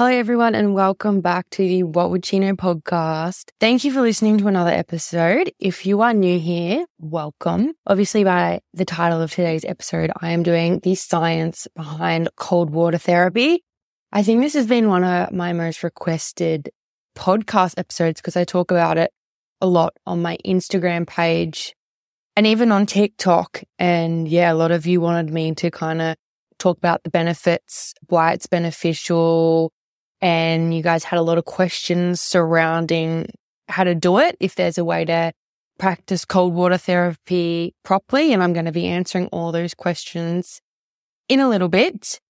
Hello, everyone, and welcome back to the What Would She Know podcast. Thank you for listening to another episode. If you are new here, welcome. Obviously, by the title of today's episode, I am doing the science behind cold water therapy. I think this has been one of my most requested podcast episodes because I talk about it a lot on my Instagram page and even on TikTok. And yeah, a lot of you wanted me to kind of talk about the benefits, why it's beneficial, and you guys had a lot of questions surrounding how to do it, if there's a way to practice cold water therapy properly. And I'm going to be answering all those questions in a little bit.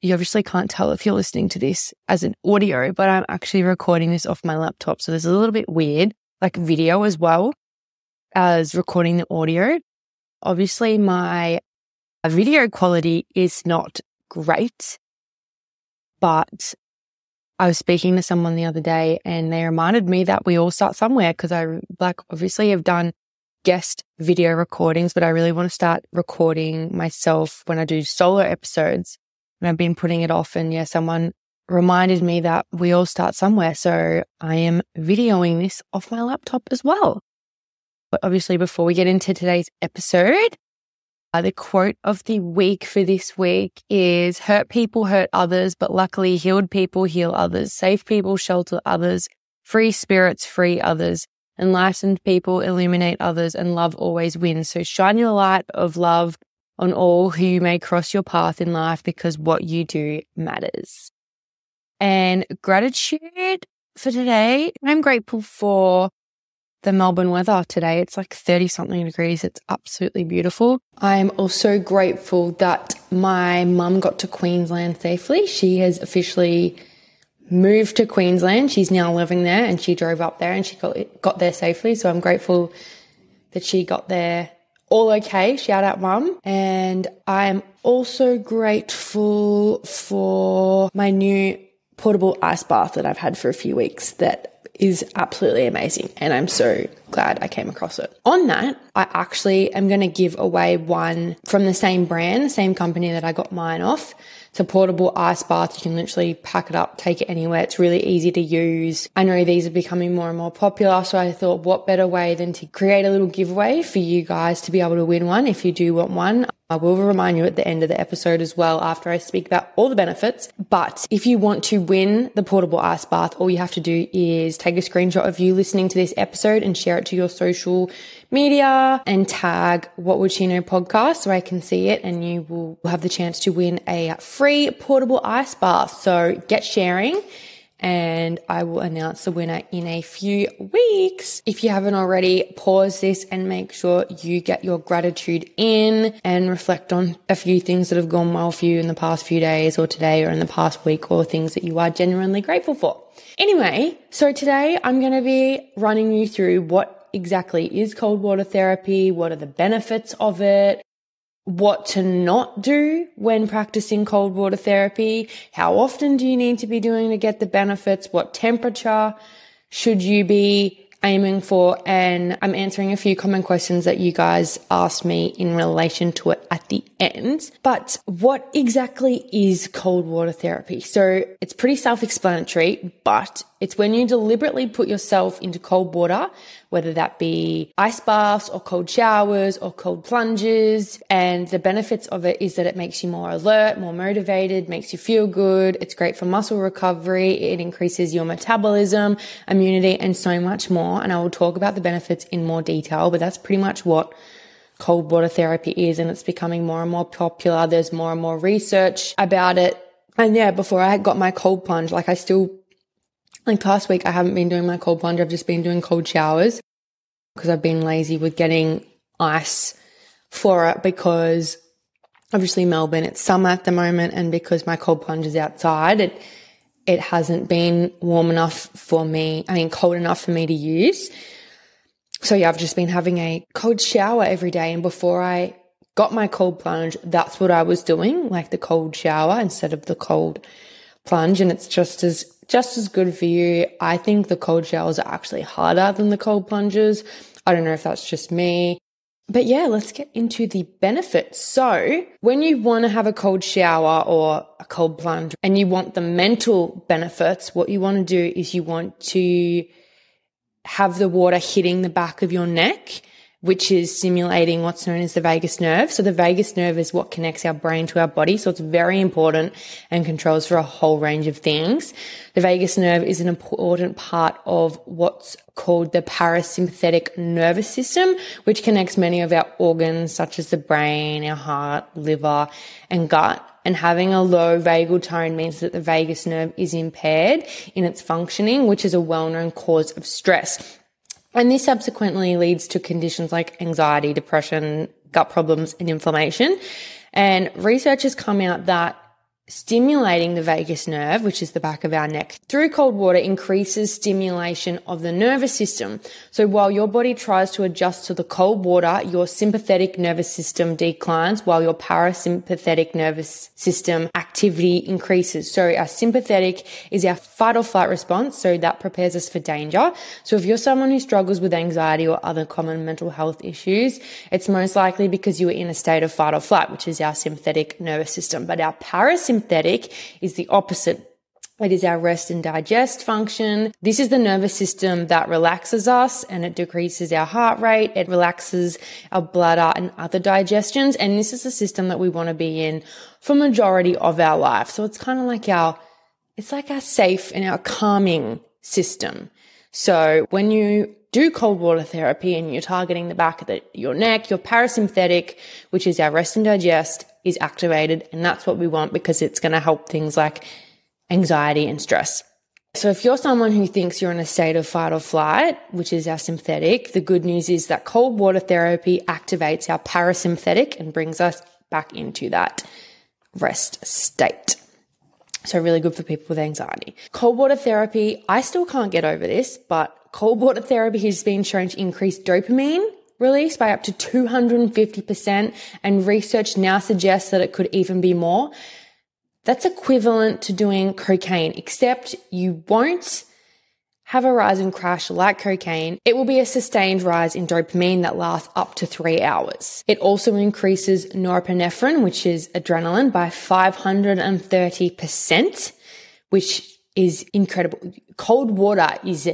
You obviously can't tell if you're listening to this as an audio, but I'm actually recording this off my laptop. So there's a little bit weird, like video as well as recording the audio. Obviously, my video quality is not great, but I was speaking to someone the other day and they reminded me that we all start somewhere because I like obviously have done guest video recordings, but I really want to start recording myself when I do solo episodes. And I've been putting it off. And yeah, someone reminded me that we all start somewhere. So I am videoing this off my laptop as well. But obviously, before we get into today's episode, uh, the quote of the week for this week is hurt people hurt others, but luckily healed people heal others, safe people shelter others, free spirits free others, enlightened people illuminate others, and love always wins. So shine your light of love on all who may cross your path in life because what you do matters. And gratitude for today. I'm grateful for the Melbourne weather today. It's like 30 something degrees. It's absolutely beautiful. I'm also grateful that my mum got to Queensland safely. She has officially moved to Queensland. She's now living there and she drove up there and she got, got there safely. So I'm grateful that she got there all okay. Shout out mum. And I'm also grateful for my new portable ice bath that I've had for a few weeks that is absolutely amazing. And I'm so glad I came across it. On that, I actually am going to give away one from the same brand, same company that I got mine off. It's a portable ice bath. You can literally pack it up, take it anywhere. It's really easy to use. I know these are becoming more and more popular. So I thought, what better way than to create a little giveaway for you guys to be able to win one if you do want one. I will remind you at the end of the episode as well after I speak about all the benefits. But if you want to win the portable ice bath, all you have to do is take a screenshot of you listening to this episode and share it to your social media and tag What Would She Know podcast so I can see it and you will have the chance to win a free portable ice bath. So get sharing and I will announce the winner in a few weeks. If you haven't already, pause this and make sure you get your gratitude in and reflect on a few things that have gone well for you in the past few days or today or in the past week or things that you are genuinely grateful for. Anyway, so today I'm going to be running you through what exactly is cold water therapy, what are the benefits of it, what to not do when practicing cold water therapy. How often do you need to be doing to get the benefits? What temperature should you be aiming for? And I'm answering a few common questions that you guys asked me in relation to it at the end. But what exactly is cold water therapy? So it's pretty self-explanatory, but it's when you deliberately put yourself into cold water, whether that be ice baths or cold showers or cold plunges. And the benefits of it is that it makes you more alert, more motivated, makes you feel good. It's great for muscle recovery. It increases your metabolism, immunity, and so much more. And I will talk about the benefits in more detail, but that's pretty much what cold water therapy is. And it's becoming more and more popular. There's more and more research about it. And yeah, before I got my cold plunge, like I still like past week, I haven't been doing my cold plunge. I've just been doing cold showers because I've been lazy with getting ice for it because obviously Melbourne, it's summer at the moment. And because my cold plunge is outside, it, it hasn't been warm enough for me. I mean, cold enough for me to use. So yeah, I've just been having a cold shower every day. And before I got my cold plunge, that's what I was doing, like the cold shower instead of the cold plunge. And it's just as just as good for you. I think the cold showers are actually harder than the cold plunges. I don't know if that's just me. But yeah, let's get into the benefits. So when you want to have a cold shower or a cold plunge and you want the mental benefits, what you want to do is you want to have the water hitting the back of your neck which is simulating what's known as the vagus nerve. So the vagus nerve is what connects our brain to our body. So it's very important and controls for a whole range of things. The vagus nerve is an important part of what's called the parasympathetic nervous system, which connects many of our organs, such as the brain, our heart, liver, and gut. And having a low vagal tone means that the vagus nerve is impaired in its functioning, which is a well-known cause of stress. And this subsequently leads to conditions like anxiety, depression, gut problems, and inflammation. And research has come out that stimulating the vagus nerve, which is the back of our neck, through cold water increases stimulation of the nervous system. So while your body tries to adjust to the cold water, your sympathetic nervous system declines while your parasympathetic nervous system activity increases. So our sympathetic is our fight or flight response. So that prepares us for danger. So if you're someone who struggles with anxiety or other common mental health issues, it's most likely because you are in a state of fight or flight, which is our sympathetic nervous system. But our parasympathetic Sympathetic is the opposite. It is our rest and digest function. This is the nervous system that relaxes us and it decreases our heart rate. It relaxes our bladder and other digestions. And this is the system that we want to be in for majority of our life. So it's kind of like our, it's like our safe and our calming system. So when you do cold water therapy and you're targeting the back of the, your neck, your parasympathetic, which is our rest and digest, is activated. And that's what we want because it's going to help things like anxiety and stress. So if you're someone who thinks you're in a state of fight or flight, which is our sympathetic, the good news is that cold water therapy activates our parasympathetic and brings us back into that rest state. So really good for people with anxiety. Cold water therapy, I still can't get over this, but cold water therapy has been shown to increase dopamine release by up to 250%. And research now suggests that it could even be more. That's equivalent to doing cocaine, except you won't have a rise and crash like cocaine, it will be a sustained rise in dopamine that lasts up to three hours. It also increases norepinephrine, which is adrenaline, by 530%, which is incredible. Cold water is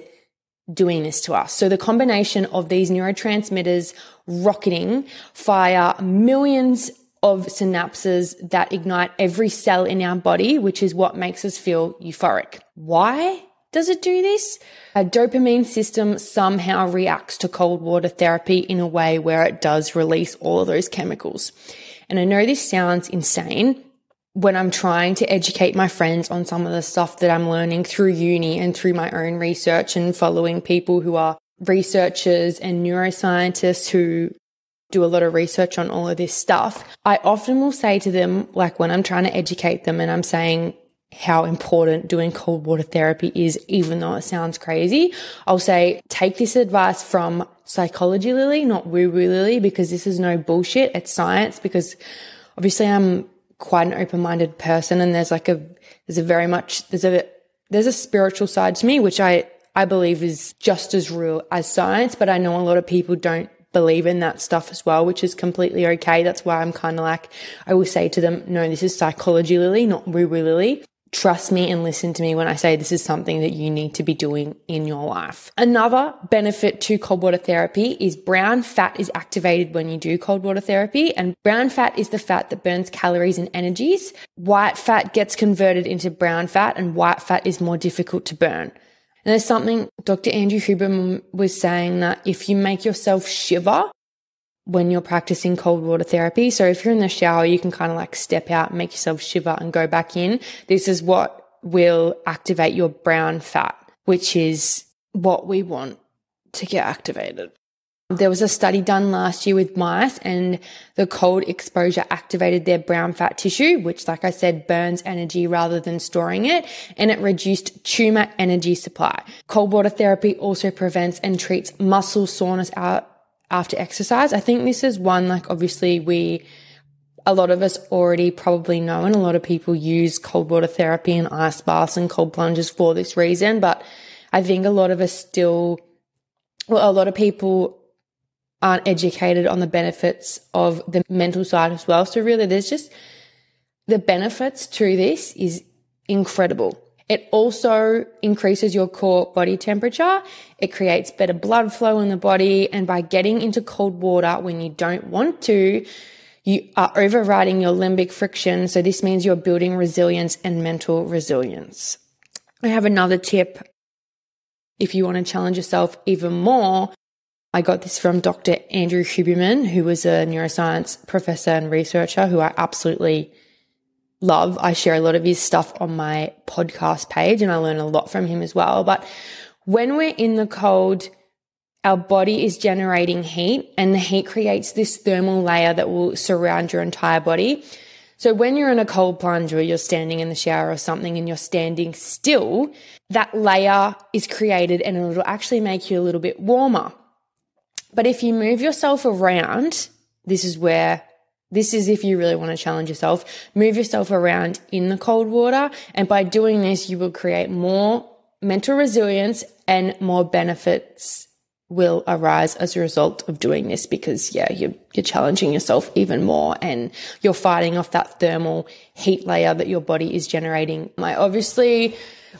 doing this to us. So the combination of these neurotransmitters rocketing fire millions of synapses that ignite every cell in our body, which is what makes us feel euphoric. Why? does it do this? A dopamine system somehow reacts to cold water therapy in a way where it does release all of those chemicals. And I know this sounds insane when I'm trying to educate my friends on some of the stuff that I'm learning through uni and through my own research and following people who are researchers and neuroscientists who do a lot of research on all of this stuff. I often will say to them, like when I'm trying to educate them and I'm saying, how important doing cold water therapy is, even though it sounds crazy. I'll say, take this advice from psychology Lily, not woo woo Lily, because this is no bullshit. It's science because obviously I'm quite an open minded person and there's like a, there's a very much, there's a, there's a spiritual side to me, which I, I believe is just as real as science, but I know a lot of people don't believe in that stuff as well, which is completely okay. That's why I'm kind of like, I will say to them, no, this is psychology Lily, not woo woo Lily trust me and listen to me when I say this is something that you need to be doing in your life. Another benefit to cold water therapy is brown fat is activated when you do cold water therapy. And brown fat is the fat that burns calories and energies. White fat gets converted into brown fat and white fat is more difficult to burn. And there's something Dr. Andrew Huberman was saying that if you make yourself shiver, when you're practicing cold water therapy. So if you're in the shower, you can kind of like step out, make yourself shiver and go back in. This is what will activate your brown fat, which is what we want to get activated. There was a study done last year with mice and the cold exposure activated their brown fat tissue, which, like I said, burns energy rather than storing it, and it reduced tumor energy supply. Cold water therapy also prevents and treats muscle soreness out after exercise. I think this is one, like, obviously, we, a lot of us already probably know, and a lot of people use cold water therapy and ice baths and cold plunges for this reason. But I think a lot of us still, well, a lot of people aren't educated on the benefits of the mental side as well. So really there's just the benefits to this is incredible. It also increases your core body temperature. It creates better blood flow in the body. And by getting into cold water when you don't want to, you are overriding your limbic friction. So this means you're building resilience and mental resilience. I have another tip. If you want to challenge yourself even more, I got this from Dr. Andrew Huberman, who was a neuroscience professor and researcher who I absolutely love. I share a lot of his stuff on my podcast page and I learn a lot from him as well. But when we're in the cold, our body is generating heat and the heat creates this thermal layer that will surround your entire body. So when you're in a cold plunge or you're standing in the shower or something and you're standing still, that layer is created and it'll actually make you a little bit warmer. But if you move yourself around, this is where this is if you really want to challenge yourself. Move yourself around in the cold water. And by doing this, you will create more mental resilience and more benefits will arise as a result of doing this because yeah, you're, you're challenging yourself even more and you're fighting off that thermal heat layer that your body is generating. I obviously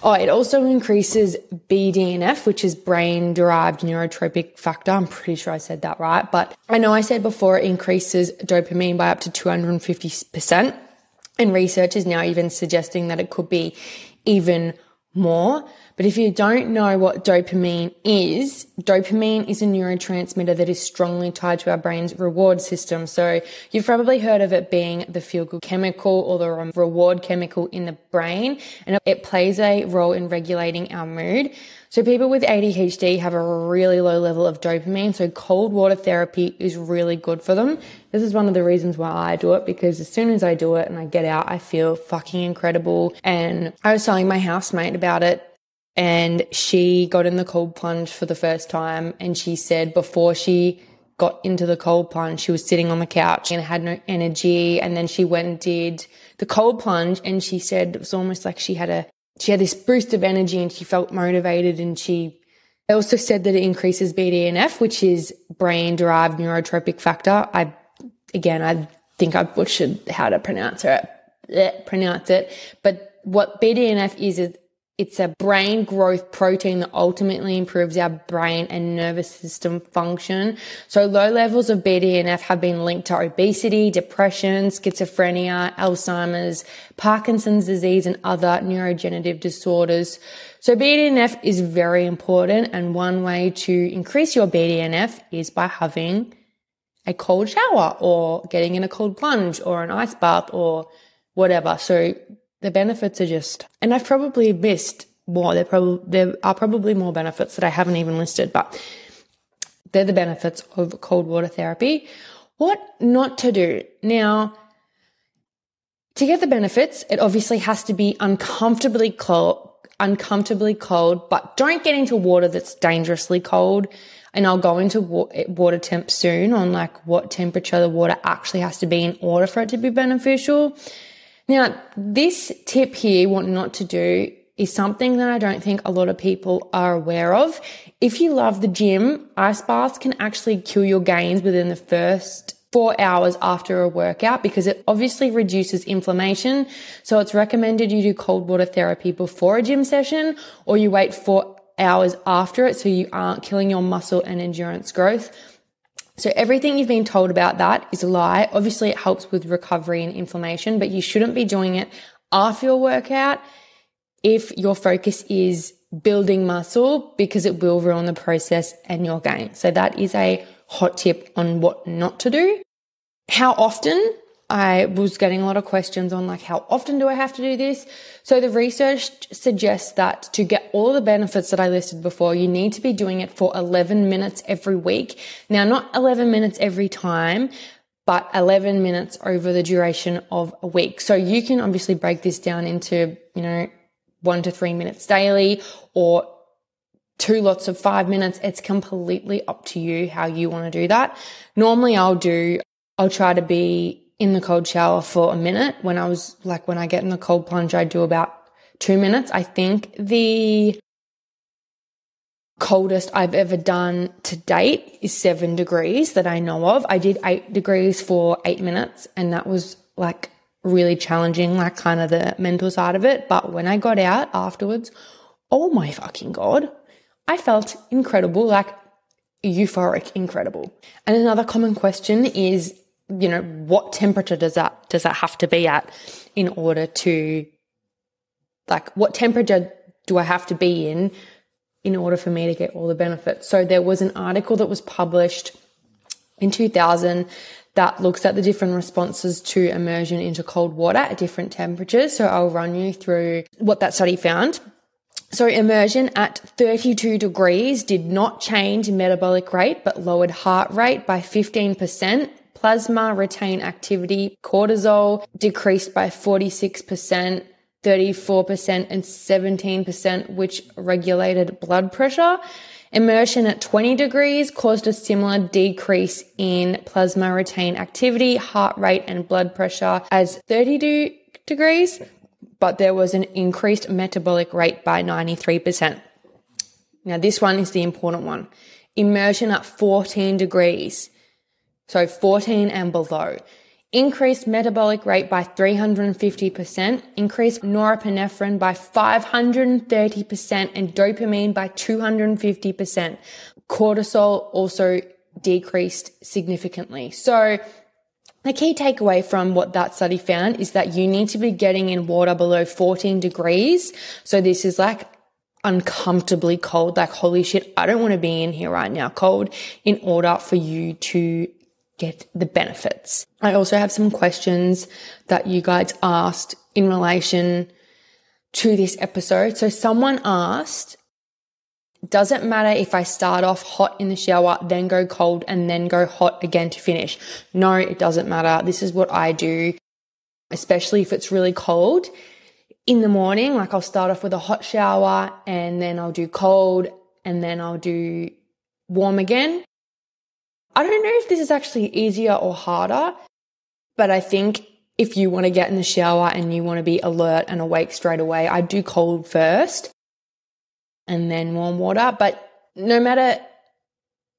Oh, it also increases BDNF, which is brain derived neurotrophic factor. I'm pretty sure I said that right. But I know I said before it increases dopamine by up to 250%. And research is now even suggesting that it could be even more. But if you don't know what dopamine is, dopamine is a neurotransmitter that is strongly tied to our brain's reward system. So you've probably heard of it being the feel good chemical or the reward chemical in the brain. And it plays a role in regulating our mood. So people with ADHD have a really low level of dopamine. So cold water therapy is really good for them. This is one of the reasons why I do it because as soon as I do it and I get out, I feel fucking incredible. And I was telling my housemate about it and she got in the cold plunge for the first time. And she said before she got into the cold plunge, she was sitting on the couch and had no energy. And then she went and did the cold plunge. And she said it was almost like she had a, she had this boost of energy and she felt motivated. And she also said that it increases BDNF, which is brain derived neurotropic factor. I, again, I think I butchered how to pronounce it, pronounce it. But what BDNF is, is it's a brain growth protein that ultimately improves our brain and nervous system function. So low levels of BDNF have been linked to obesity, depression, schizophrenia, Alzheimer's, Parkinson's disease, and other neurodegenerative disorders. So BDNF is very important. And one way to increase your BDNF is by having a cold shower or getting in a cold plunge or an ice bath or whatever. So the benefits are just, and I've probably missed more. There probably there are probably more benefits that I haven't even listed, but they're the benefits of cold water therapy. What not to do now? To get the benefits, it obviously has to be uncomfortably cold, uncomfortably cold, but don't get into water that's dangerously cold. And I'll go into water temp soon on like what temperature the water actually has to be in order for it to be beneficial. Now, this tip here, what not to do, is something that I don't think a lot of people are aware of. If you love the gym, ice baths can actually kill your gains within the first four hours after a workout because it obviously reduces inflammation. So it's recommended you do cold water therapy before a gym session or you wait four hours after it so you aren't killing your muscle and endurance growth. So everything you've been told about that is a lie. Obviously it helps with recovery and inflammation, but you shouldn't be doing it after your workout if your focus is building muscle because it will ruin the process and your gain. So that is a hot tip on what not to do. How often? I was getting a lot of questions on like, how often do I have to do this? So the research suggests that to get all the benefits that I listed before, you need to be doing it for 11 minutes every week. Now, not 11 minutes every time, but 11 minutes over the duration of a week. So you can obviously break this down into, you know, one to three minutes daily or two lots of five minutes. It's completely up to you how you want to do that. Normally I'll do, I'll try to be in the cold shower for a minute. When I was like, when I get in the cold plunge, I do about two minutes. I think the coldest I've ever done to date is seven degrees that I know of. I did eight degrees for eight minutes and that was like really challenging, like kind of the mental side of it. But when I got out afterwards, oh my fucking God, I felt incredible, like euphoric, incredible. And another common question is, you know, what temperature does that, does that have to be at in order to, like, what temperature do I have to be in in order for me to get all the benefits. So there was an article that was published in 2000 that looks at the different responses to immersion into cold water at different temperatures. So I'll run you through what that study found. So immersion at 32 degrees did not change metabolic rate, but lowered heart rate by 15%. Plasma renin activity, cortisol decreased by 46%, 34% and 17%, which regulated blood pressure. Immersion at 20 degrees caused a similar decrease in plasma renin activity, heart rate, and blood pressure as 32 degrees, but there was an increased metabolic rate by 93%. Now, this one is the important one. Immersion at 14 degrees, so 14 and below increased metabolic rate by 350%, increased norepinephrine by 530%, and dopamine by 250%. Cortisol also decreased significantly. So, the key takeaway from what that study found is that you need to be getting in water below 14 degrees. So, this is like uncomfortably cold, like, holy shit, I don't want to be in here right now cold in order for you to get the benefits. I also have some questions that you guys asked in relation to this episode. So someone asked, does it matter if I start off hot in the shower, then go cold and then go hot again to finish? No, it doesn't matter. This is what I do, especially if it's really cold. In the morning, like I'll start off with a hot shower and then I'll do cold and then I'll do warm again. I don't know if this is actually easier or harder, but I think if you want to get in the shower and you want to be alert and awake straight away, I do cold first and then warm water. But no matter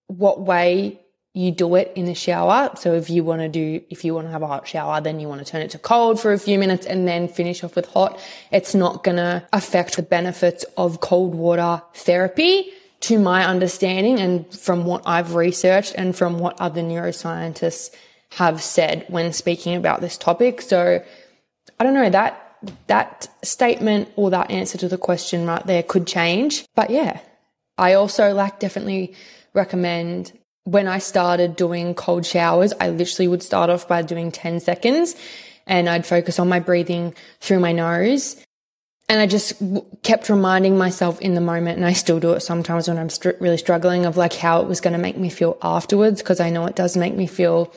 what way you do it in the shower. So if you want to do, if you want to have a hot shower, then you want to turn it to cold for a few minutes and then finish off with hot. It's not going to affect the benefits of cold water therapy to my understanding and from what I've researched and from what other neuroscientists have said when speaking about this topic. So I don't know that that statement or that answer to the question right there could change. But yeah, I also like definitely recommend when I started doing cold showers, I literally would start off by doing 10 seconds and I'd focus on my breathing through my nose and I just kept reminding myself in the moment, and I still do it sometimes when I'm str- really struggling, of like how it was going to make me feel afterwards, because I know it does make me feel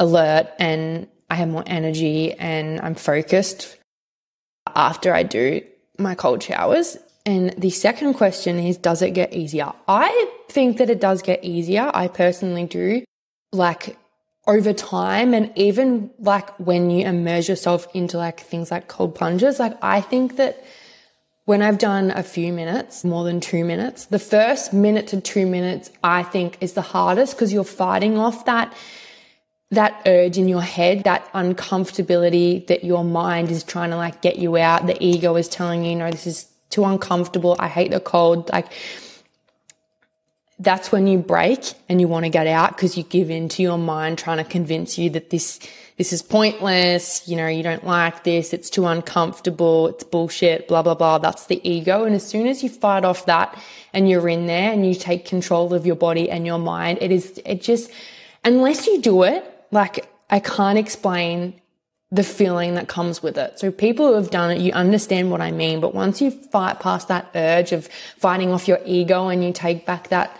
alert and I have more energy and I'm focused after I do my cold showers. And the second question is, does it get easier? I think that it does get easier. I personally do. Like over time and even like when you immerse yourself into like things like cold plunges, like I think that when I've done a few minutes, more than two minutes, the first minute to two minutes, I think is the hardest because you're fighting off that, that urge in your head, that uncomfortability that your mind is trying to like get you out. The ego is telling you, no, this is too uncomfortable. I hate the cold. Like, that's when you break and you want to get out because you give in to your mind trying to convince you that this this is pointless, you know, you don't like this, it's too uncomfortable, it's bullshit, blah blah blah. That's the ego. And as soon as you fight off that and you're in there and you take control of your body and your mind, it is it just unless you do it, like I can't explain the feeling that comes with it. So people who have done it, you understand what I mean. But once you fight past that urge of fighting off your ego and you take back that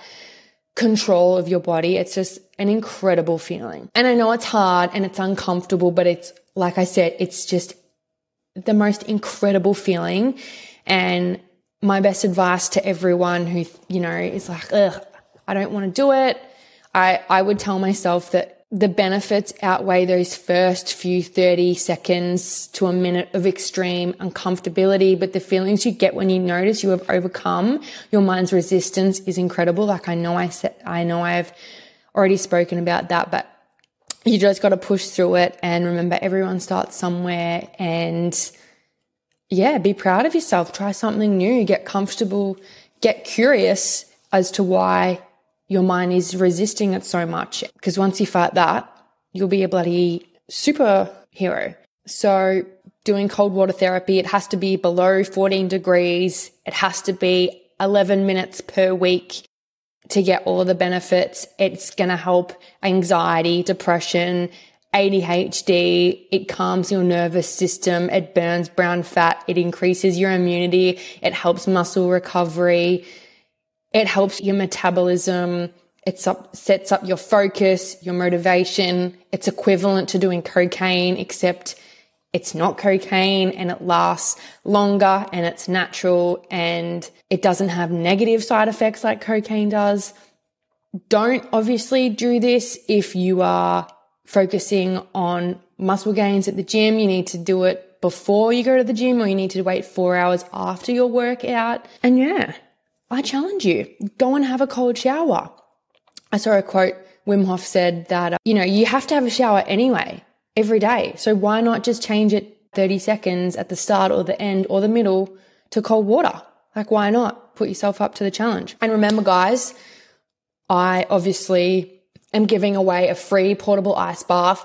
control of your body, it's just an incredible feeling. And I know it's hard and it's uncomfortable, but it's like I said, it's just the most incredible feeling. And my best advice to everyone who, you know, is like, ugh, I don't want to do it. I, I would tell myself that the benefits outweigh those first few 30 seconds to a minute of extreme uncomfortability. But the feelings you get when you notice you have overcome your mind's resistance is incredible. Like I know I said, I know I've already spoken about that, but you just got to push through it and remember everyone starts somewhere and yeah, be proud of yourself. Try something new, get comfortable, get curious as to why your mind is resisting it so much. Because once you fight that, you'll be a bloody superhero. So doing cold water therapy, it has to be below 14 degrees. It has to be 11 minutes per week to get all of the benefits. It's going to help anxiety, depression, ADHD. It calms your nervous system. It burns brown fat. It increases your immunity. It helps muscle recovery. It helps your metabolism. It sets up your focus, your motivation. It's equivalent to doing cocaine, except it's not cocaine and it lasts longer and it's natural and it doesn't have negative side effects like cocaine does. Don't obviously do this if you are focusing on muscle gains at the gym. You need to do it before you go to the gym or you need to wait four hours after your workout. And yeah, I challenge you, go and have a cold shower. I saw a quote, Wim Hof said that, uh, you know, you have to have a shower anyway, every day. So why not just change it 30 seconds at the start or the end or the middle to cold water? Like, why not put yourself up to the challenge? And remember, guys, I obviously am giving away a free portable ice bath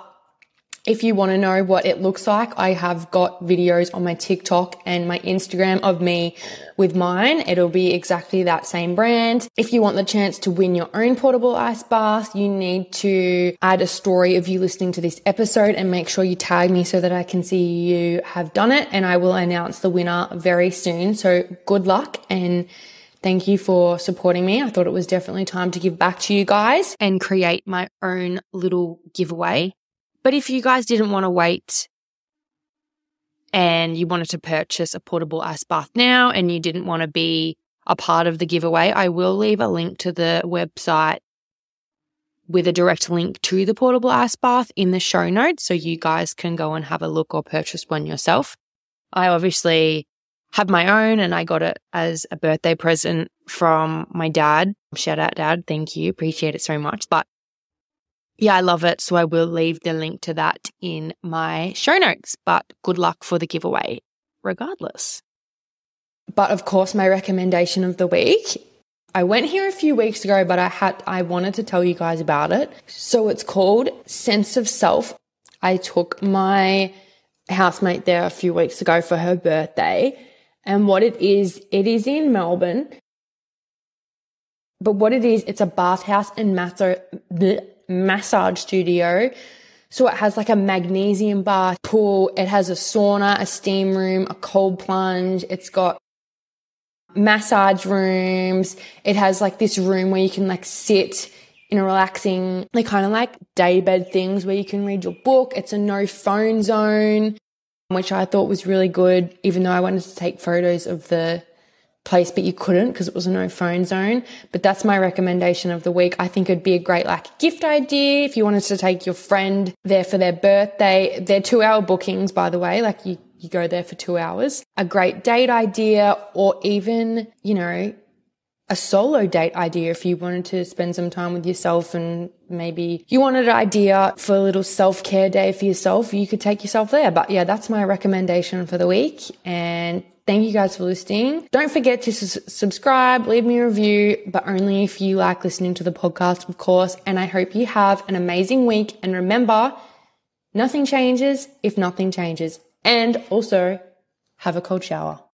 if you want to know what it looks like, I have got videos on my TikTok and my Instagram of me with mine. It'll be exactly that same brand. If you want the chance to win your own portable ice bath, you need to add a story of you listening to this episode and make sure you tag me so that I can see you have done it and I will announce the winner very soon. So good luck and Thank you for supporting me. I thought it was definitely time to give back to you guys and create my own little giveaway but if you guys didn't want to wait and you wanted to purchase a portable ice bath now and you didn't want to be a part of the giveaway, I will leave a link to the website with a direct link to the portable ice bath in the show notes so you guys can go and have a look or purchase one yourself. I obviously have my own and I got it as a birthday present from my dad. Shout out dad. Thank you. Appreciate it so much. But yeah, I love it. So I will leave the link to that in my show notes. But good luck for the giveaway, regardless. But of course, my recommendation of the week. I went here a few weeks ago, but I had I wanted to tell you guys about it. So it's called Sense of Self. I took my housemate there a few weeks ago for her birthday. And what it is, it is in Melbourne. But what it is, it's a bathhouse and masso, massage studio. So it has like a magnesium bath pool. It has a sauna, a steam room, a cold plunge. It's got massage rooms. It has like this room where you can like sit in a relaxing, like kind of like daybed things where you can read your book. It's a no phone zone, which I thought was really good, even though I wanted to take photos of the place, but you couldn't because it was a no phone zone. But that's my recommendation of the week. I think it'd be a great like gift idea if you wanted to take your friend there for their birthday. They're two hour bookings, by the way. Like you, you go there for two hours. A great date idea or even, you know, a solo date idea if you wanted to spend some time with yourself and maybe you wanted an idea for a little self care day for yourself, you could take yourself there. But yeah, that's my recommendation for the week. And Thank you guys for listening. Don't forget to su- subscribe, leave me a review, but only if you like listening to the podcast, of course. And I hope you have an amazing week. And remember, nothing changes if nothing changes. And also have a cold shower.